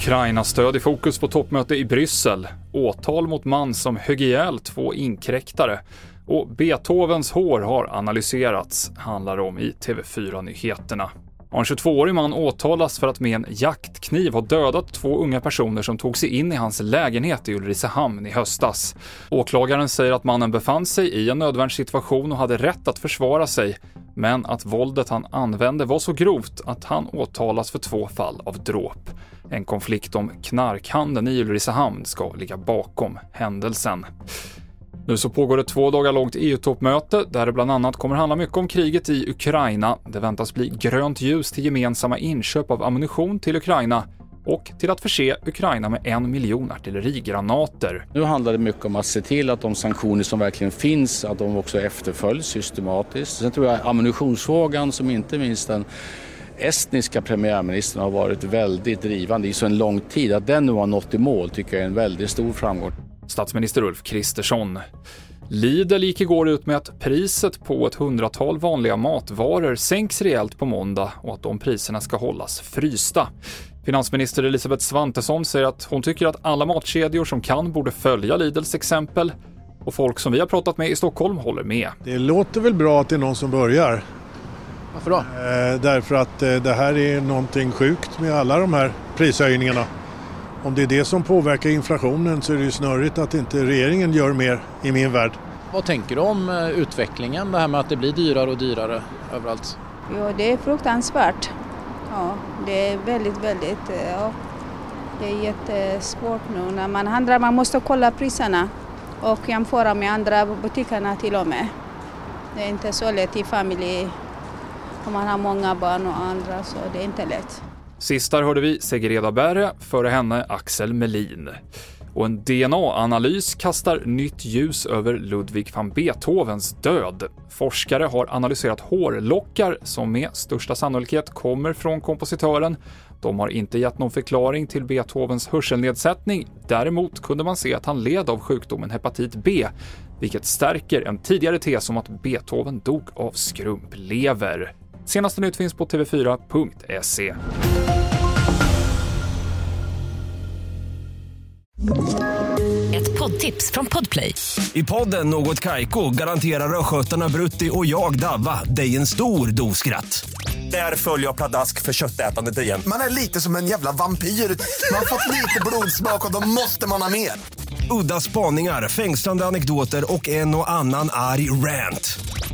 Ukraina-stöd i fokus på toppmöte i Bryssel. Åtal mot man som högg ihjäl två inkräktare. Och Beethovens hår har analyserats, handlar om i TV4-nyheterna. Och En 22-årig man åtalas för att med en jaktkniv ha dödat två unga personer som tog sig in i hans lägenhet i Ulricehamn i höstas. Åklagaren säger att mannen befann sig i en nödvärnssituation och hade rätt att försvara sig, men att våldet han använde var så grovt att han åtalas för två fall av dråp. En konflikt om knarkhandeln i Ulricehamn ska ligga bakom händelsen. Nu så pågår det två dagar långt EU-toppmöte där det bland annat kommer handla mycket om kriget i Ukraina. Det väntas bli grönt ljus till gemensamma inköp av ammunition till Ukraina och till att förse Ukraina med en miljon artillerigranater. Nu handlar det mycket om att se till att de sanktioner som verkligen finns, att de också efterföljs systematiskt. Sen tror jag ammunitionsfrågan som inte minst den estniska premiärministern har varit väldigt drivande i så en lång tid, att den nu har nått i mål tycker jag är en väldigt stor framgång. Statsminister Ulf Kristersson. Lidl gick igår ut med att priset på ett hundratal vanliga matvaror sänks rejält på måndag och att de priserna ska hållas frysta. Finansminister Elisabeth Svantesson säger att hon tycker att alla matkedjor som kan borde följa Lidls exempel och folk som vi har pratat med i Stockholm håller med. Det låter väl bra att det är någon som börjar. Varför då? Eh, därför att eh, det här är någonting sjukt med alla de här prishöjningarna. Om det är det som påverkar inflationen så är det ju snurrigt att inte regeringen gör mer i min värld. Vad tänker du om eh, utvecklingen, det här med att det blir dyrare och dyrare överallt? Jo, det är fruktansvärt. Ja, det är väldigt, väldigt... eh, Ja, det är jättesvårt nu när man handlar. Man måste kolla priserna och jämföra med andra butikerna till och med. Det är inte så lätt i familj om man har många barn och andra så det är inte lätt. Sist där hörde vi Segereda Berre, före henne Axel Melin. Och en DNA-analys kastar nytt ljus över Ludwig van Beethovens död. Forskare har analyserat hårlockar som med största sannolikhet kommer från kompositören. De har inte gett någon förklaring till Beethovens hörselnedsättning. Däremot kunde man se att han led av sjukdomen hepatit B, vilket stärker en tidigare tes om att Beethoven dog av skrumplever. Senaste nytt finns på tv4.se. Ett poddtips från Podplay. I podden Något Kaiko garanterar östgötarna Brutti och jag, Davva, dig en stor dos skratt. Där följer jag pladask för köttätandet igen. Man är lite som en jävla vampyr. Man har fått lite blodsmak och då måste man ha mer. Udda spaningar, fängslande anekdoter och en och annan arg rant.